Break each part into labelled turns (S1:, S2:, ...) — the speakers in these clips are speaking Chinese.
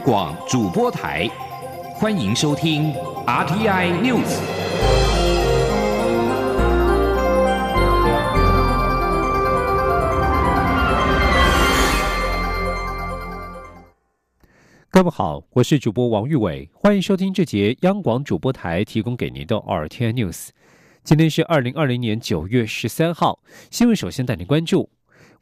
S1: 广主播台，欢迎收听 RTI News。
S2: 各位好，我是主播王玉伟，欢迎收听这节央广主播台提供给您的 RTI News。今天是二零二零年九月十三号，新闻首先带您关注。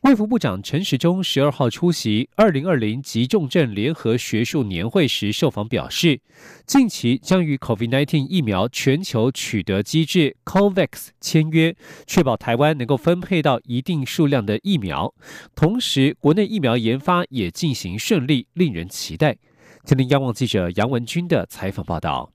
S2: 卫福部长陈时中十二号出席二零二零急重症联合学术年会时受访表示，近期将与 COVID-19 疫苗全球取得机制 COVAX 签约，确保台湾能够分配到一定数量的疫苗。同时，国内疫苗研发也进行顺利，令人期待。听听央望记者杨文军的采访报道。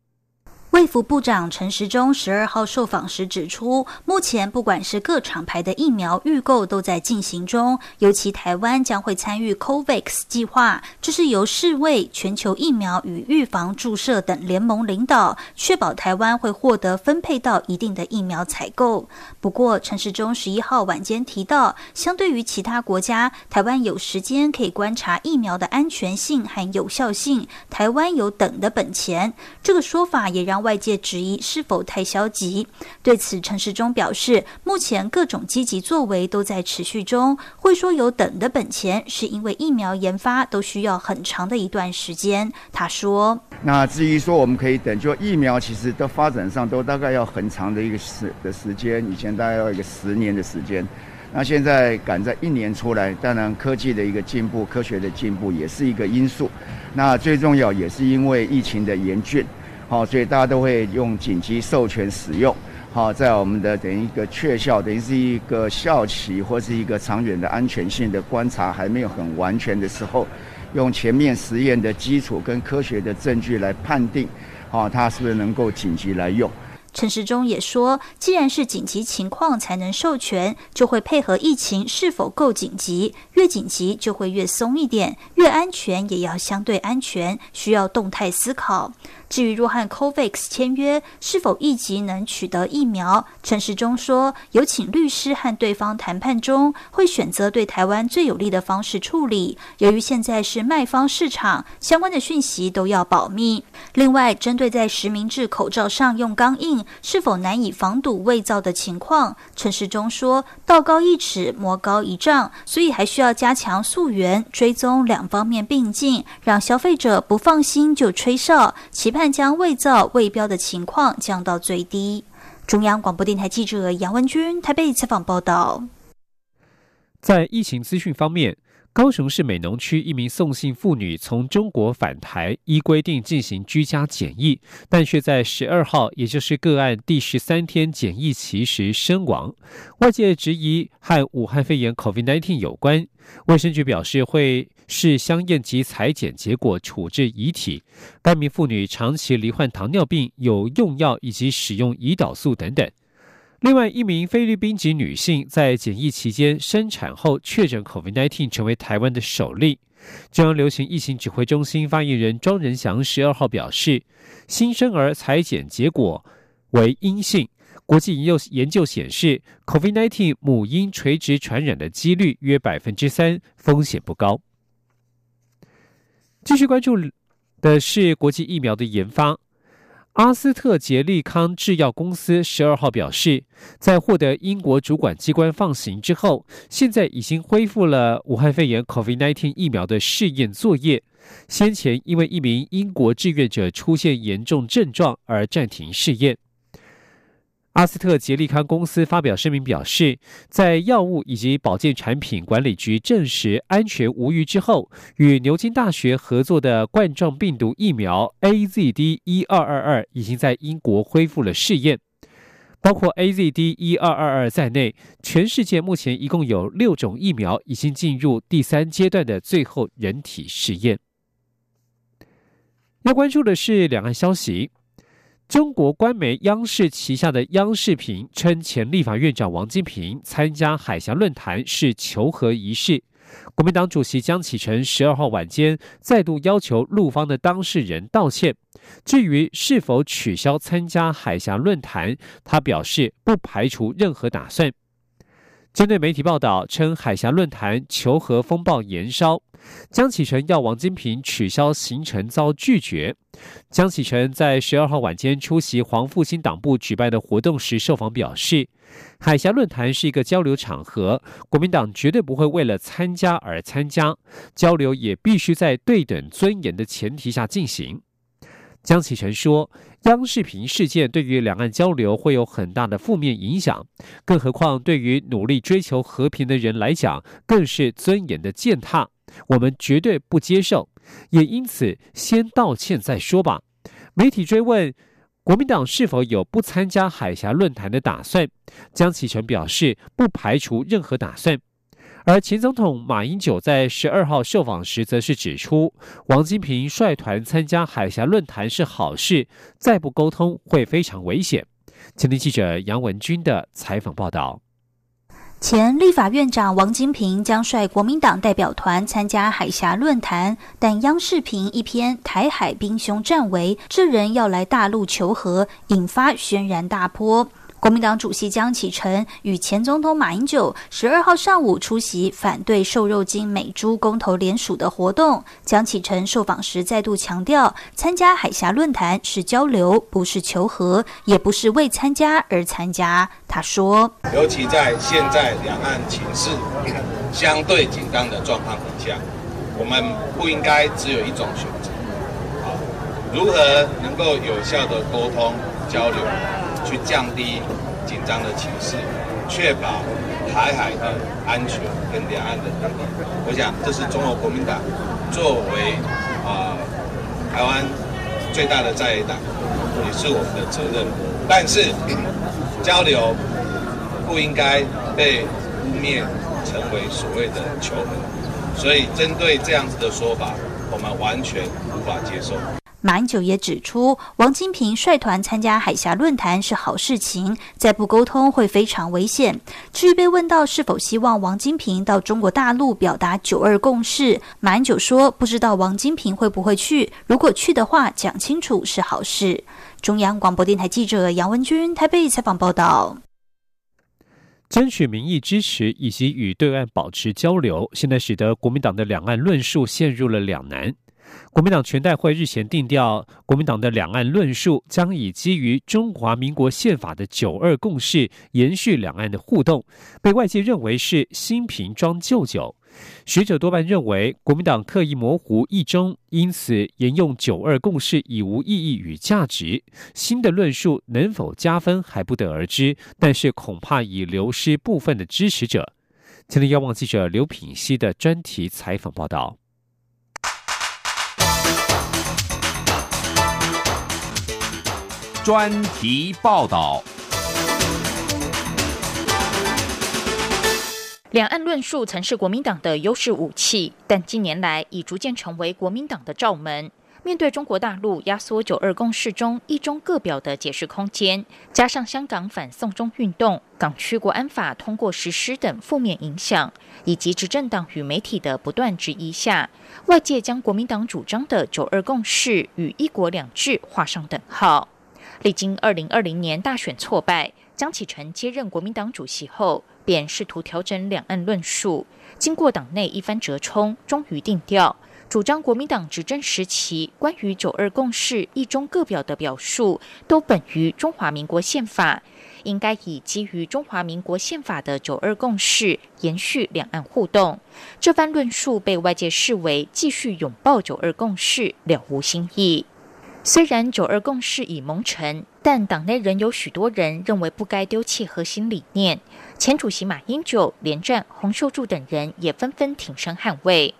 S3: 卫福部长陈时中十二号受访时指出，目前不管是各厂牌的疫苗预购都在进行中，尤其台湾将会参与 COVAX 计划，这是由世卫、全球疫苗与预防注射等联盟领导，确保台湾会获得分配到一定的疫苗采购。不过，陈时中十一号晚间提到，相对于其他国家，台湾有时间可以观察疫苗的安全性和有效性，台湾有等的本钱。这个说法也让。外界质疑是否太消极？对此，陈时中表示，目前各种积极作为都在持续中。会说有等的本钱，是因为疫苗研发都需要很长的一段时间。他说：“
S4: 那至于说我们可以等，就疫苗其实的发展上都大概要很长的一个时的时间，以前大概要一个十年的时间。那现在赶在一年出来，当然科技的一个进步，科学的进步也是一个因素。那最重要也是因为疫情的严峻。”好，所以大家都会用紧急授权使用。好，在我们的等于一个确效，等于是一个效期或是一个长远的安全性的观察还没有很完全的时候，用前面实验的基础跟科学的证据来判定，好，它是不是能够紧急来用。
S3: 陈时中也说，既然是紧急情况才能授权，就会配合疫情是否够紧急，越紧急就会越松一点，越安全也要相对安全，需要动态思考。至于若和 COVAX 签约，是否立即能取得疫苗？陈时中说，有请律师和对方谈判中，会选择对台湾最有利的方式处理。由于现在是卖方市场，相关的讯息都要保密。另外，针对在实名制口罩上用钢印，是否难以防堵伪造的情况，陈时中说，道高一尺，魔高一丈，所以还需要加强溯源追踪两方面并进，让消费者不放心就吹哨，期盼。将伪造、未标的情况降到最低。中央广播电台记者杨文君台北采访报道。
S2: 在疫情资讯方面。高雄市美浓区一名送信妇女从中国返台，依规定进行居家检疫，但却在十二号，也就是个案第十三天检疫期时身亡。外界质疑和武汉肺炎 （COVID-19） 有关。卫生局表示会视相验及裁剪结果处置遗体。该名妇女长期罹患糖尿病，有用药以及使用胰岛素等等。另外一名菲律宾籍女性在检疫期间生产后确诊 COVID-19，成为台湾的首例。中央流行疫情指挥中心发言人庄仁祥十二号表示，新生儿裁剪结果为阴性。国际研究研究显示，COVID-19 母婴垂直传染的几率约百分之三，风险不高。继续关注的是国际疫苗的研发。阿斯特杰利康制药公司十二号表示，在获得英国主管机关放行之后，现在已经恢复了武汉肺炎 （COVID-19） 疫苗的试验作业。先前因为一名英国志愿者出现严重症状而暂停试验。阿斯特捷利康公司发表声明表示，在药物以及保健产品管理局证实安全无虞之后，与牛津大学合作的冠状病毒疫苗 AZD 一二二二已经在英国恢复了试验。包括 AZD 一二二二在内，全世界目前一共有六种疫苗已经进入第三阶段的最后人体试验。要关注的是两岸消息。中国官媒央视旗下的央视频称，前立法院长王金平参加海峡论坛是求和仪式。国民党主席江启臣十二号晚间再度要求陆方的当事人道歉。至于是否取消参加海峡论坛，他表示不排除任何打算。针对媒体报道称海峡论坛求和风暴延烧，江启臣要王金平取消行程遭拒绝。江启臣在十二号晚间出席黄复兴党部举办的活动时受访表示，海峡论坛是一个交流场合，国民党绝对不会为了参加而参加，交流也必须在对等尊严的前提下进行。江启臣说：“央视频事件对于两岸交流会有很大的负面影响，更何况对于努力追求和平的人来讲，更是尊严的践踏。我们绝对不接受，也因此先道歉再说吧。”媒体追问国民党是否有不参加海峡论坛的打算，江启臣表示不排除任何打算。而前总统马英九在十二号受访时，则是指出，王金平率团参加海峡论坛是好事，再不沟通会非常危险。前听记者杨文军的采访报道。
S3: 前立法院长王金平将率国民党代表团参加海峡论坛，但央视频一篇“台海兵凶战危，这人要来大陆求和”，引发轩然大波。国民党主席江启臣与前总统马英九十二号上午出席反对瘦肉精美猪公投联署的活动。江启臣受访时再度强调，参加海峡论坛是交流，不是求和，也不是为参加而参加。他说：“
S5: 尤其在现在两岸情势相对紧张的状况底下，我们不应该只有一种选择。如何能够有效的沟通交流？”去降低紧张的情势，确保台海的安全跟两岸的和平。我想，这是中国国民党作为啊台湾最大的在野党，也是我们的责任。但是，交流不应该被污蔑成为所谓的求和。所以，针对这样子的说法，我们完全无法接受。
S3: 马英九也指出，王金平率团参加海峡论坛是好事情，再不沟通会非常危险。至于被问到是否希望王金平到中国大陆表达“九二共识”，马英九说不知道王金平会不会去，如果去的话，讲清楚是好事。中央广播电台记者杨文君台北采访报道。
S2: 争取民意支持以及与对岸保持交流，现在使得国民党的两岸论述陷入了两难。国民党全代会日前定调，国民党的两岸论述将以基于中华民国宪法的“九二共识”延续两岸的互动，被外界认为是新瓶装旧酒。学者多半认为，国民党刻意模糊一中，因此沿用“九二共识”已无意义与价值。新的论述能否加分还不得而知，但是恐怕已流失部分的支持者。今天，央望记者刘品熙的专题采访报道。
S1: 专题报道：
S6: 两岸论述曾是国民党的优势武器，但近年来已逐渐成为国民党的罩门。面对中国大陆压缩“九二共识”中一中各表的解释空间，加上香港反送中运动、港区国安法通过实施等负面影响，以及执政党与媒体的不断质疑下，外界将国民党主张的“九二共识”与“一国两制”画上等号。历经二零二零年大选挫败，江启臣接任国民党主席后，便试图调整两岸论述。经过党内一番折冲，终于定调，主张国民党执政时期关于“九二共识”一中各表的表述，都本于中华民国宪法，应该以基于中华民国宪法的“九二共识”延续两岸互动。这番论述被外界视为继续拥抱“九二共识”，了无新意。虽然九二共识已蒙尘，但党内仍有许多人认为不该丢弃核心理念。前主席马英九、连战、洪秀柱等人也纷纷挺身捍卫。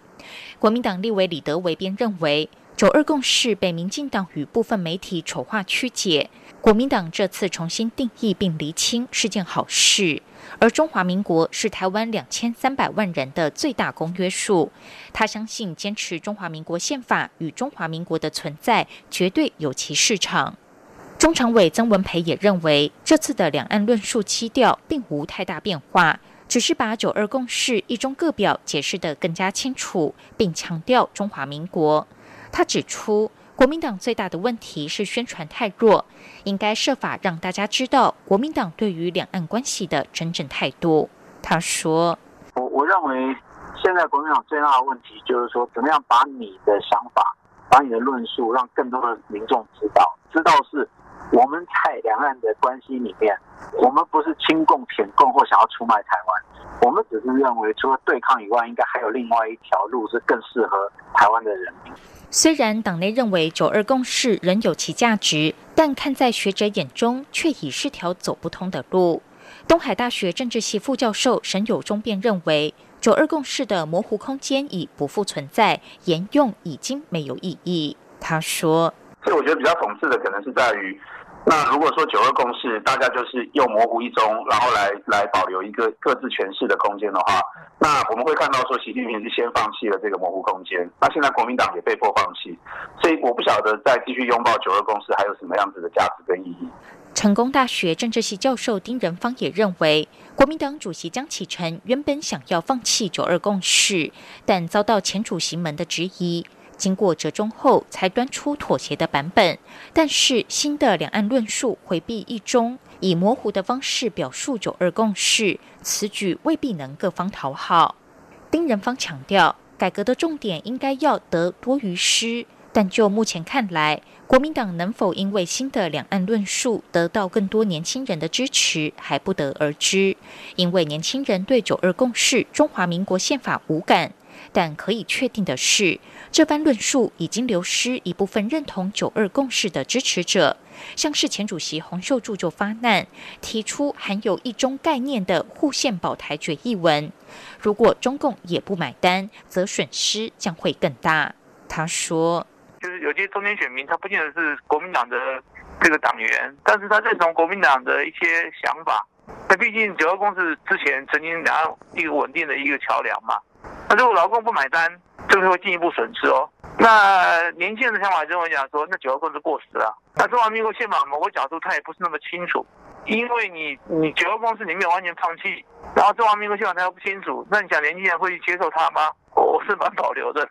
S6: 国民党立委李德维便认为，九二共识被民进党与部分媒体丑化曲解，国民党这次重新定义并厘清是件好事。而中华民国是台湾两千三百万人的最大公约数，他相信坚持中华民国宪法与中华民国的存在绝对有其市场。中常委曾文培也认为，这次的两岸论述基调并无太大变化，只是把九二共识一中各表解释得更加清楚，并强调中华民国。他指出。国民党最大的问题是宣传太弱，应该设法让大家知道国民党对于两岸关系的真正态度。他说：“
S7: 我我认为现在国民党最大的问题就是说，怎么样把你的想法、把你的论述，让更多的民众知道，知道是我们在两岸的关系里面，我们不是亲共、舔共或想要出卖台湾，我们只是认为除了对抗以外，应该还有另外一条路是更适合台湾的人民。”
S6: 虽然党内认为九二共识仍有其价值，但看在学者眼中，却已是条走不通的路。东海大学政治系副教授沈友忠便认为，九二共识的模糊空间已不复存在，沿用已经没有意义。他说：“
S8: 所以我觉得比较讽刺的，可能是在于。”那如果说九二共识，大家就是用模糊一中，然后来来保留一个各自诠释的空间的话，那我们会看到说，习近平是先放弃了这个模糊空间，那现在国民党也被迫放弃，所以我不晓得再继续拥抱九二共识还有什么样子的价值跟意义。
S6: 成功大学政治系教授丁仁芳也认为，国民党主席江启臣原本想要放弃九二共识，但遭到前主席们的质疑。经过折中后，才端出妥协的版本。但是新的两岸论述回避一中，以模糊的方式表述九二共识，此举未必能各方讨好。丁仁芳强调，改革的重点应该要得多于失。但就目前看来，国民党能否因为新的两岸论述得到更多年轻人的支持，还不得而知。因为年轻人对九二共识、中华民国宪法无感。但可以确定的是，这番论述已经流失一部分认同“九二共识”的支持者。像是前主席洪秀柱就发难，提出含有一中概念的护宪保台决议文。如果中共也不买单，则损失将会更大。他说：“
S7: 就是有些中间选民，他不见得是国民党的这个党员，但是他认同国民党的一些想法。那毕竟九二共识之前曾经两岸一个稳定的一个桥梁嘛。”那如果劳工不买单，就是会进一步损失哦。那年轻人的想法就会讲说，那九二共识过时了。那中华民国宪法某个角度，它也不是那么清楚，因为你你九二共识你没有完全放弃，然后中华民国宪法它又不清楚，那你想年轻人会去接受它吗？我是蛮保留的。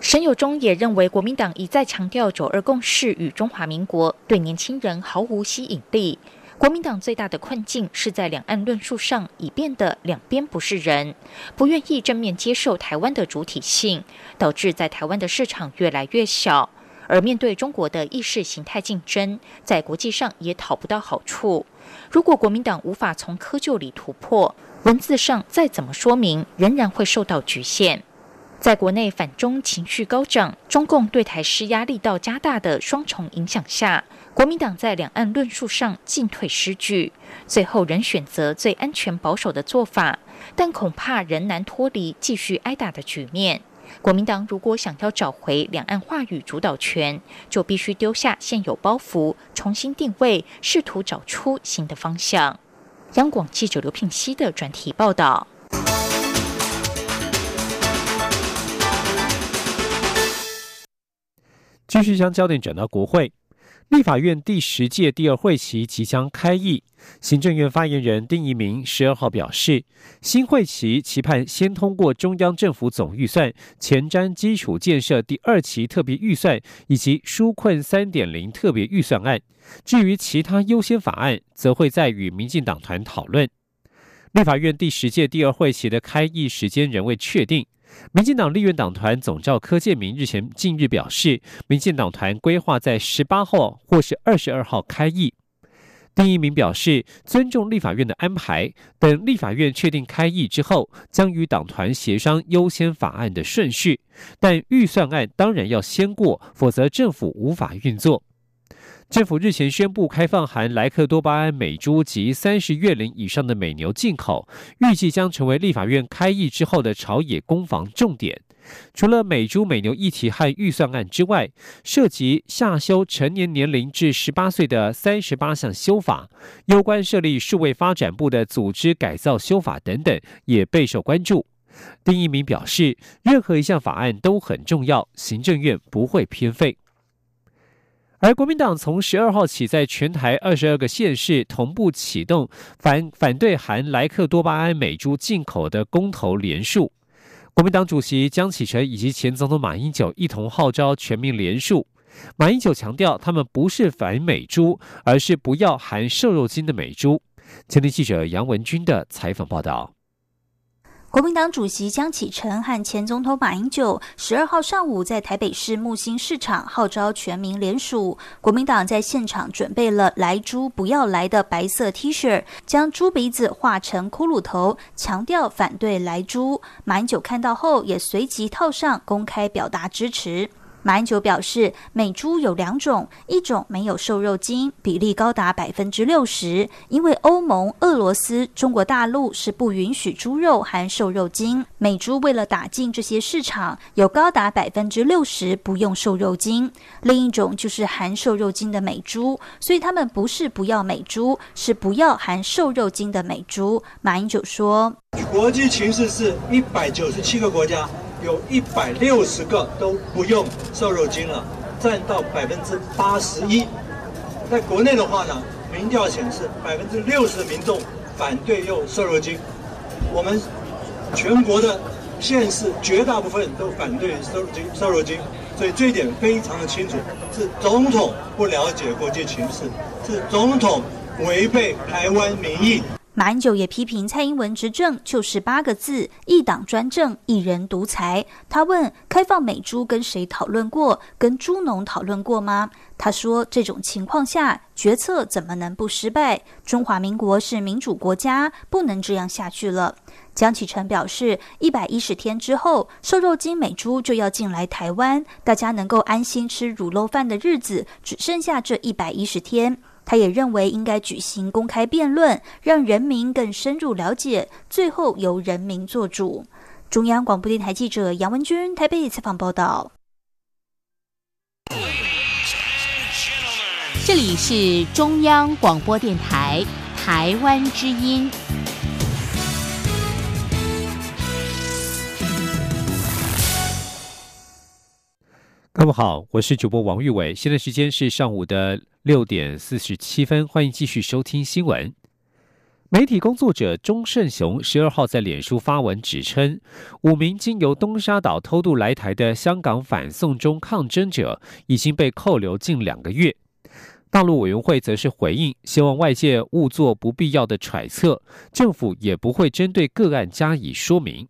S6: 沈友忠也认为，国民党一再强调九二共识与中华民国，对年轻人毫无吸引力。国民党最大的困境是在两岸论述上已变得两边不是人，不愿意正面接受台湾的主体性，导致在台湾的市场越来越小。而面对中国的意识形态竞争，在国际上也讨不到好处。如果国民党无法从窠臼里突破，文字上再怎么说明，仍然会受到局限。在国内反中情绪高涨，中共对台施压力道加大的双重影响下。国民党在两岸论述上进退失据，最后仍选择最安全保守的做法，但恐怕仍难脱离继续挨打的局面。国民党如果想要找回两岸话语主导权，就必须丢下现有包袱，重新定位，试图找出新的方向。央广记者刘聘熙的专题报道。
S2: 继续将焦点转到国会。立法院第十届第二会期即将开议，行政院发言人丁仪明十二号表示，新会期期盼先通过中央政府总预算、前瞻基础建设第二期特别预算以及纾困三点零特别预算案，至于其他优先法案，则会再与民进党团讨论。立法院第十届第二会期的开议时间仍未确定。民进党立院党团总召柯建明日前近日表示，民进党团规划在十八号或是二十二号开议。丁一鸣表示，尊重立法院的安排，等立法院确定开议之后，将与党团协商优先法案的顺序。但预算案当然要先过，否则政府无法运作。政府日前宣布开放含莱克多巴胺美猪及三十月龄以上的美牛进口，预计将成为立法院开议之后的朝野攻防重点。除了美猪美牛议题和预算案之外，涉及下修成年年龄至十八岁的三十八项修法，有关设立数位发展部的组织改造修法等等，也备受关注。丁一鸣表示，任何一项法案都很重要，行政院不会偏废。而国民党从十二号起，在全台二十二个县市同步启动反反对含莱克多巴胺美猪进口的公投连署。国民党主席江启臣以及前总统马英九一同号召全民连署。马英九强调，他们不是反美猪，而是不要含瘦肉精的美猪。前天记者杨文军的采访报道。
S3: 国民党主席江启臣和前总统马英九十二号上午在台北市木星市场号召全民联署。国民党在现场准备了“来猪不要来”的白色 T 恤，将猪鼻子画成骷髅头，强调反对来猪。马英九看到后也随即套上，公开表达支持。马英九表示，美猪有两种，一种没有瘦肉精，比例高达百分之六十，因为欧盟、俄罗斯、中国大陆是不允许猪肉含瘦肉精。美猪为了打进这些市场，有高达百分之六十不用瘦肉精。另一种就是含瘦肉精的美猪，所以他们不是不要美猪，是不要含瘦肉精的美猪。马英九说，
S9: 国际形势是一百九十七个国家。有一百六十个都不用瘦肉精了，占到百分之八十一。在国内的话呢，民调显示百分之六十的民众反对用瘦肉精。我们全国的县市绝大部分都反对瘦肉精，瘦肉精。所以这一点非常的清楚，是总统不了解国际形势，是总统违背台湾民意。
S3: 马英九也批评蔡英文执政就是八个字：一党专政、一人独裁。他问：开放美猪跟谁讨论过？跟猪农讨论过吗？他说：这种情况下，决策怎么能不失败？中华民国是民主国家，不能这样下去了。江启臣表示：一百一十天之后，瘦肉精美猪就要进来台湾，大家能够安心吃卤肉饭的日子，只剩下这一百一十天。他也认为应该举行公开辩论，让人民更深入了解，最后由人民做主。中央广播电台记者杨文君台北采访报道。
S10: 这里是中央广播电台台湾之音。
S2: 各位好，我是主播王玉伟，现在时间是上午的。六点四十七分，欢迎继续收听新闻。媒体工作者钟胜雄十二号在脸书发文指称，五名经由东沙岛偷渡来台的香港反送中抗争者已经被扣留近两个月。大陆委员会则是回应，希望外界勿做不必要的揣测，政府也不会针对个案加以说明。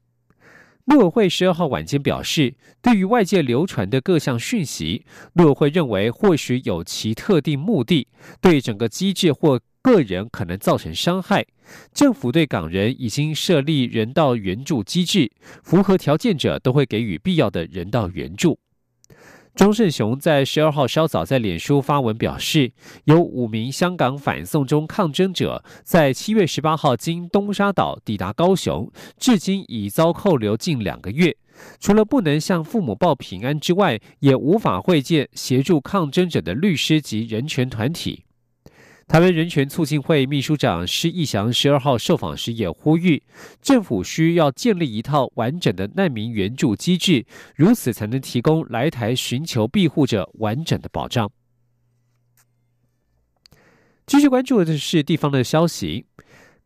S2: 陆委会十二号晚间表示，对于外界流传的各项讯息，陆委会认为或许有其特定目的，对整个机制或个人可能造成伤害。政府对港人已经设立人道援助机制，符合条件者都会给予必要的人道援助。庄胜雄在十二号稍早在脸书发文表示，有五名香港反送中抗争者在七月十八号经东沙岛抵达高雄，至今已遭扣留近两个月。除了不能向父母报平安之外，也无法会见协助抗争者的律师及人权团体。台湾人权促进会秘书长施义祥十二号受访时也呼吁，政府需要建立一套完整的难民援助机制，如此才能提供来台寻求庇护者完整的保障。继续关注的是地方的消息，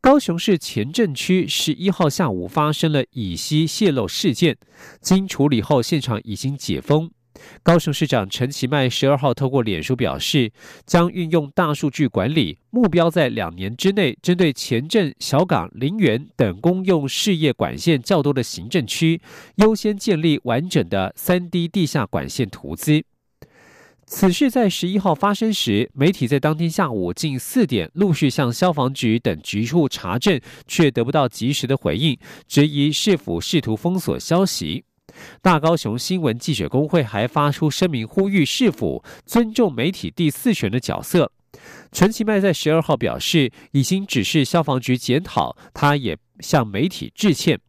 S2: 高雄市前镇区十一号下午发生了乙烯泄漏事件，经处理后，现场已经解封。高雄市长陈其迈十二号透过脸书表示，将运用大数据管理，目标在两年之内，针对前镇、小港、林园等公用事业管线较多的行政区，优先建立完整的三 D 地下管线图资。此事在十一号发生时，媒体在当天下午近四点陆续向消防局等局处查证，却得不到及时的回应，质疑是否试图封锁消息。大高雄新闻记者工会还发出声明，呼吁市府尊重媒体第四权的角色。陈其迈在十二号表示，已经指示消防局检讨，他也向媒体致歉。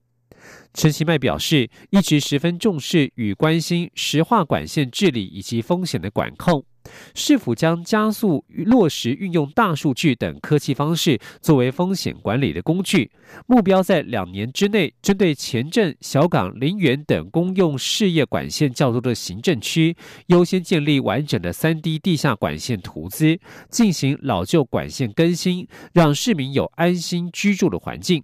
S2: 陈其迈表示，一直十分重视与关心石化管线治理以及风险的管控。是否将加速落实运用大数据等科技方式作为风险管理的工具？目标在两年之内，针对前镇、小港、林园等公用事业管线较多的行政区，优先建立完整的三 D 地下管线图资，进行老旧管线更新，让市民有安心居住的环境。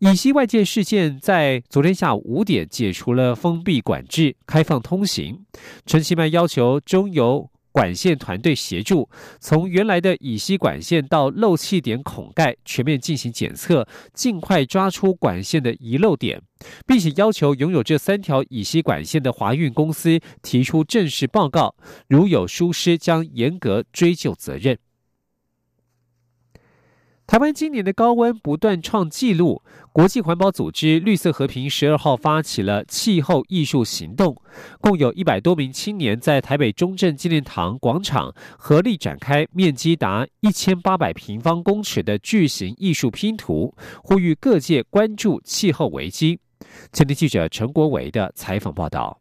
S2: 乙烯外界事件在昨天下午五点解除了封闭管制，开放通行。陈其迈要求中油管线团队协助，从原来的乙烯管线到漏气点孔盖全面进行检测，尽快抓出管线的遗漏点，并且要求拥有这三条乙烯管线的华运公司提出正式报告，如有疏失，将严格追究责任。台湾今年的高温不断创纪录，国际环保组织绿色和平十二号发起了气候艺术行动，共有一百多名青年在台北中正纪念堂广场合力展开面积达一千八百平方公尺的巨型艺术拼图，呼吁各界关注气候危机。前天记者陈国伟的采访报道。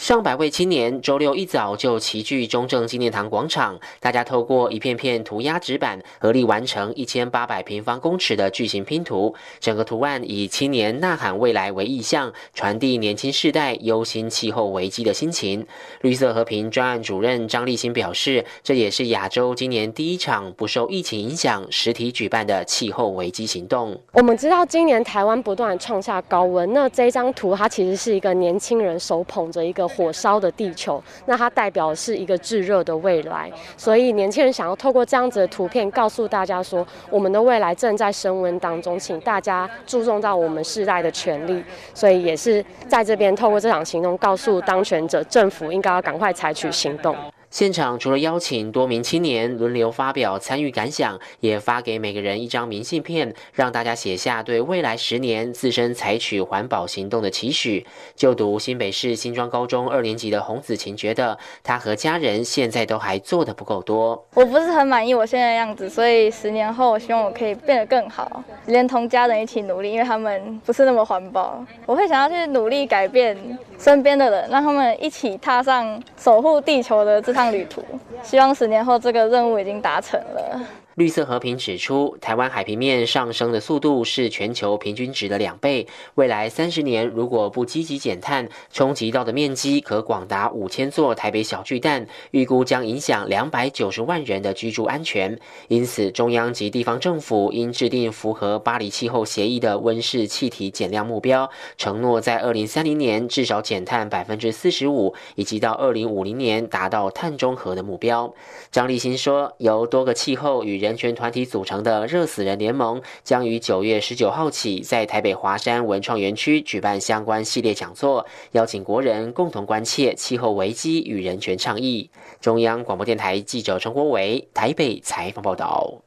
S11: 上百位青年周六一早就齐聚中正纪念堂广场，大家透过一片片涂鸦纸板，合力完成一千八百平方公尺的巨型拼图。整个图案以“青年呐喊未来”为意象，传递年轻世代忧心气候危机的心情。绿色和平专案主任张立新表示，这也是亚洲今年第一场不受疫情影响、实体举办的气候危机行动。
S12: 我们知道今年台湾不断创下高温，那这张图它其实是一个年轻人手捧着一个。火烧的地球，那它代表是一个炙热的未来，所以年轻人想要透过这样子的图片告诉大家说，我们的未来正在升温当中，请大家注重到我们世代的权利，所以也是在这边透过这场行动，告诉当权者政府应该要赶快采取行动。
S11: 现场除了邀请多名青年轮流发表参与感想，也发给每个人一张明信片，让大家写下对未来十年自身采取环保行动的期许。就读新北市新庄高中二年级的洪子晴觉得，他和家人现在都还做的不够多。
S13: 我不是很满意我现在的样子，所以十年后我希望我可以变得更好，连同家人一起努力，因为他们不是那么环保。我会想要去努力改变身边的人，让他们一起踏上守护地球的这趟。旅途，希望十年后这个任务已经达成了。
S11: 绿色和平指出，台湾海平面上升的速度是全球平均值的两倍。未来三十年，如果不积极减碳，冲击到的面积可广达五千座台北小巨蛋，预估将影响两百九十万人的居住安全。因此，中央及地方政府应制定符合巴黎气候协议的温室气体减量目标，承诺在二零三零年至少减碳百分之四十五，以及到二零五零年达到碳中和的目标。张立新说，由多个气候与人。人权团体组成的热死人联盟将于九月十九号起在台北华山文创园区举办相关系列讲座，邀请国人共同关切气候危机与人权倡议。中央广播电台记者陈国伟台北采访报道。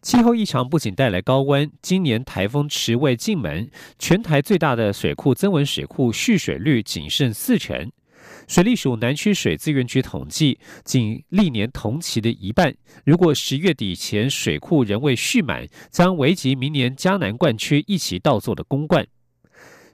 S2: 气候异常不仅带来高温，今年台风迟未进门，全台最大的水库增文水库蓄水率仅剩四成。水利署南区水资源局统计，仅历年同期的一半。如果十月底前水库仍未蓄满，将危及明年嘉南灌区一起倒做的公灌。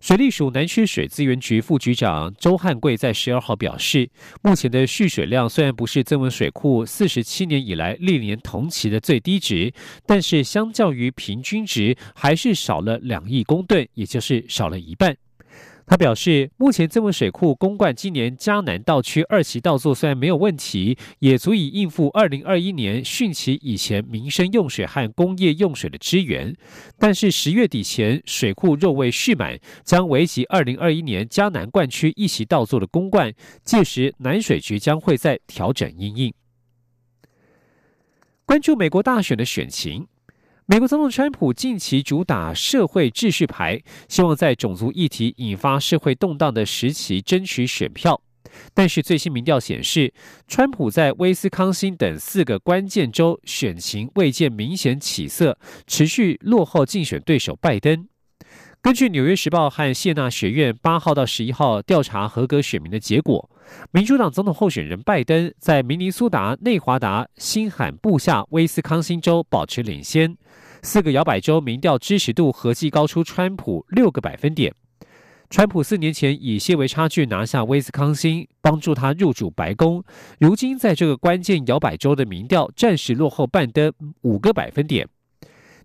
S2: 水利署南区水资源局副局长周汉贵在十二号表示，目前的蓄水量虽然不是增文水库四十七年以来历年同期的最低值，但是相较于平均值，还是少了两亿公吨，也就是少了一半。他表示，目前增文水库公灌今年嘉南道区二期稻作虽然没有问题，也足以应付二零二一年汛期以前民生用水和工业用水的支援，但是十月底前水库若未蓄满，将危及二零二一年嘉南灌区一期稻作的公灌，届时南水局将会在调整应应。关注美国大选的选情。美国总统川普近期主打社会秩序牌，希望在种族议题引发社会动荡的时期争取选票。但是最新民调显示，川普在威斯康星等四个关键州选情未见明显起色，持续落后竞选对手拜登。根据《纽约时报》和谢纳学院八号到十一号调查合格选民的结果，民主党总统候选人拜登在明尼苏达、内华达、新罕布夏、威斯康星州保持领先。四个摇摆州民调支持度合计高出川普六个百分点。川普四年前以些微差距拿下威斯康星，帮助他入主白宫。如今在这个关键摇摆州的民调暂时落后拜登五个百分点。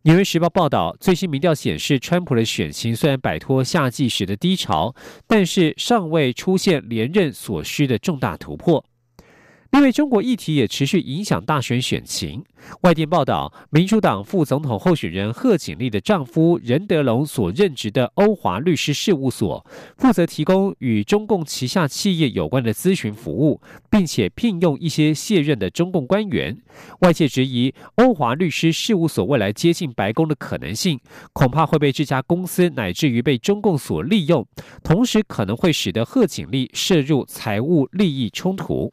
S2: 纽约时报报道，最新民调显示，川普的选情虽然摆脱夏季时的低潮，但是尚未出现连任所需的重大突破。另外，中国议题也持续影响大选选情。外电报道，民主党副总统候选人贺锦丽的丈夫任德龙所任职的欧华律师事务所，负责提供与中共旗下企业有关的咨询服务，并且聘用一些卸任的中共官员。外界质疑，欧华律师事务所未来接近白宫的可能性，恐怕会被这家公司乃至于被中共所利用，同时可能会使得贺锦丽涉入财务利益冲突。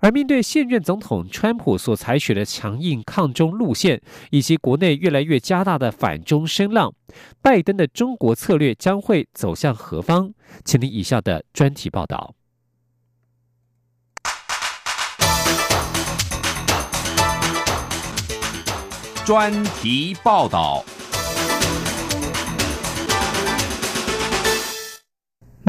S2: 而面对现任总统川普所采取的强硬抗中路线，以及国内越来越加大的反中声浪，拜登的中国策略将会走向何方？请您以下的专题报道。
S1: 专题报道。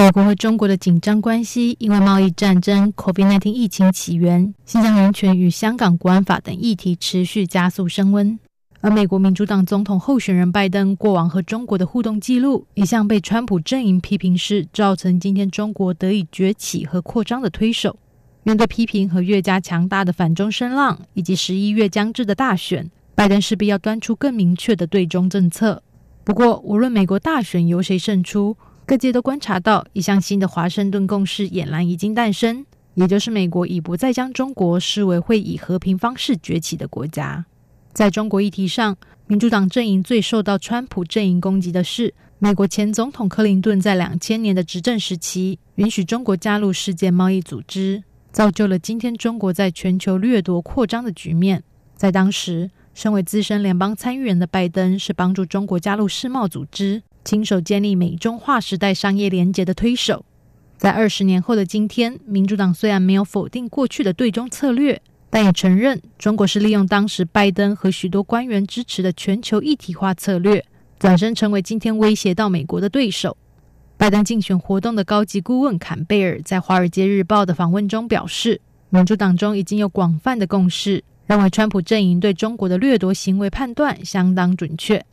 S14: 美国和中国的紧张关系，因为贸易战争、COVID-19 疫情起源、新疆人权与香港国安法等议题持续加速升温。而美国民主党总统候选人拜登过往和中国的互动记录，一向被川普阵营批评是造成今天中国得以崛起和扩张的推手。面对批评和越加强大的反中声浪，以及十一月将至的大选，拜登势必要端出更明确的对中政策。不过，无论美国大选由谁胜出，各界都观察到，一项新的华盛顿共识俨然已经诞生，也就是美国已不再将中国视为会以和平方式崛起的国家。在中国议题上，民主党阵营最受到川普阵营攻击的是，美国前总统克林顿在两千年的执政时期允许中国加入世界贸易组织，造就了今天中国在全球掠夺扩张的局面。在当时，身为资深联邦参议员的拜登是帮助中国加入世贸组织。亲手建立美中划时代商业联结的推手，在二十年后的今天，民主党虽然没有否定过去的对中策略，但也承认中国是利用当时拜登和许多官员支持的全球一体化策略，转身成为今天威胁到美国的对手。拜登竞选活动的高级顾问坎贝尔在《华尔街日报》的访问中表示，民主党中已经有广泛的共识，认为川普阵营对中国的掠夺行为判断相当准确，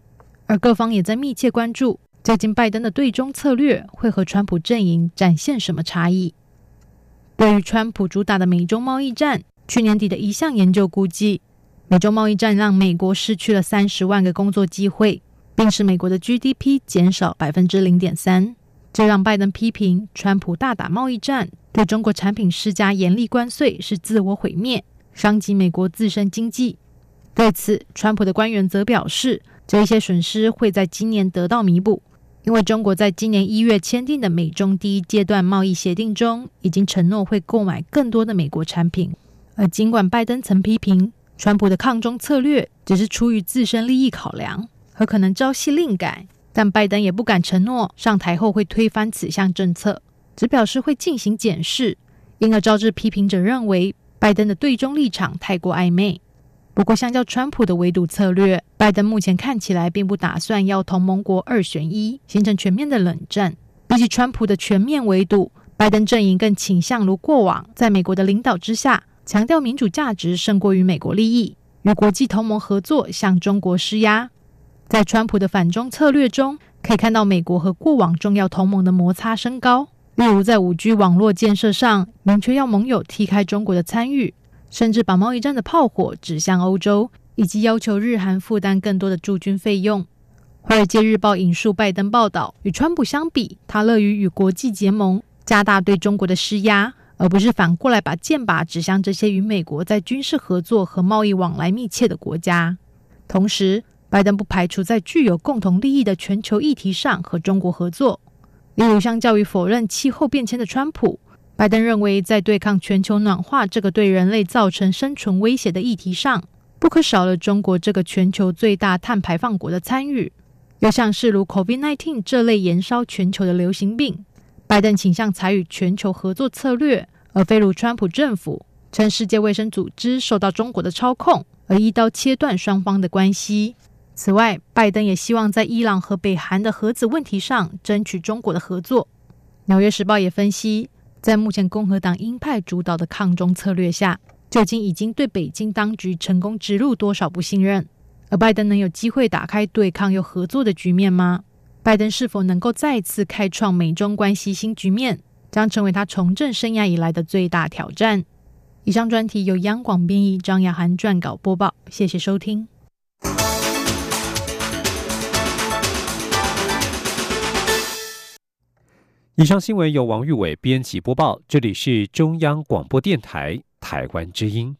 S14: 而各方也在密切关注。最近，拜登的对中策略会和川普阵营展现什么差异？对于川普主打的美中贸易战，去年底的一项研究估计，美中贸易战让美国失去了三十万个工作机会，并使美国的 GDP 减少百分之零点三。这让拜登批评川普大打贸易战，对中国产品施加严厉关税是自我毁灭，伤及美国自身经济。对此，川普的官员则表示，这一些损失会在今年得到弥补。因为中国在今年一月签订的美中第一阶段贸易协定中，已经承诺会购买更多的美国产品。而尽管拜登曾批评川普的抗中策略只是出于自身利益考量和可能朝夕令改，但拜登也不敢承诺上台后会推翻此项政策，只表示会进行检视，因而招致批评者认为拜登的对中立场太过暧昧。不过，相较川普的围堵策略，拜登目前看起来并不打算要同盟国二选一，形成全面的冷战。比起川普的全面围堵，拜登阵营更倾向如过往，在美国的领导之下，强调民主价值胜过于美国利益，与国际同盟合作，向中国施压。在川普的反中策略中，可以看到美国和过往重要同盟的摩擦升高，例如在五 G 网络建设上，明确要盟友踢开中国的参与。甚至把贸易战的炮火指向欧洲，以及要求日韩负担更多的驻军费用。《华尔街日报》引述拜登报道，与川普相比，他乐于与国际结盟，加大对中国的施压，而不是反过来把剑靶指向这些与美国在军事合作和贸易往来密切的国家。同时，拜登不排除在具有共同利益的全球议题上和中国合作，例如相较于否认气候变迁的川普。拜登认为，在对抗全球暖化这个对人类造成生存威胁的议题上，不可少了中国这个全球最大碳排放国的参与。又像是如 COVID-19 这类燃烧全球的流行病，拜登倾向采取全球合作策略，而非如川普政府称世界卫生组织受到中国的操控，而一刀切断双方的关系。此外，拜登也希望在伊朗和北韩的核子问题上争取中国的合作。纽约时报也分析。在目前共和党鹰派主导的抗中策略下，究竟已经对北京当局成功植入多少不信任？而拜登能有机会打开对抗又合作的局面吗？拜登是否能够再次开创美中关系新局面，将成为他从政生涯以来的最大挑战。以上专题由央广编译，张雅涵撰稿播报。谢谢收听。
S2: 以上新闻由王玉伟编辑播报，这里是中央广播电台台湾之音。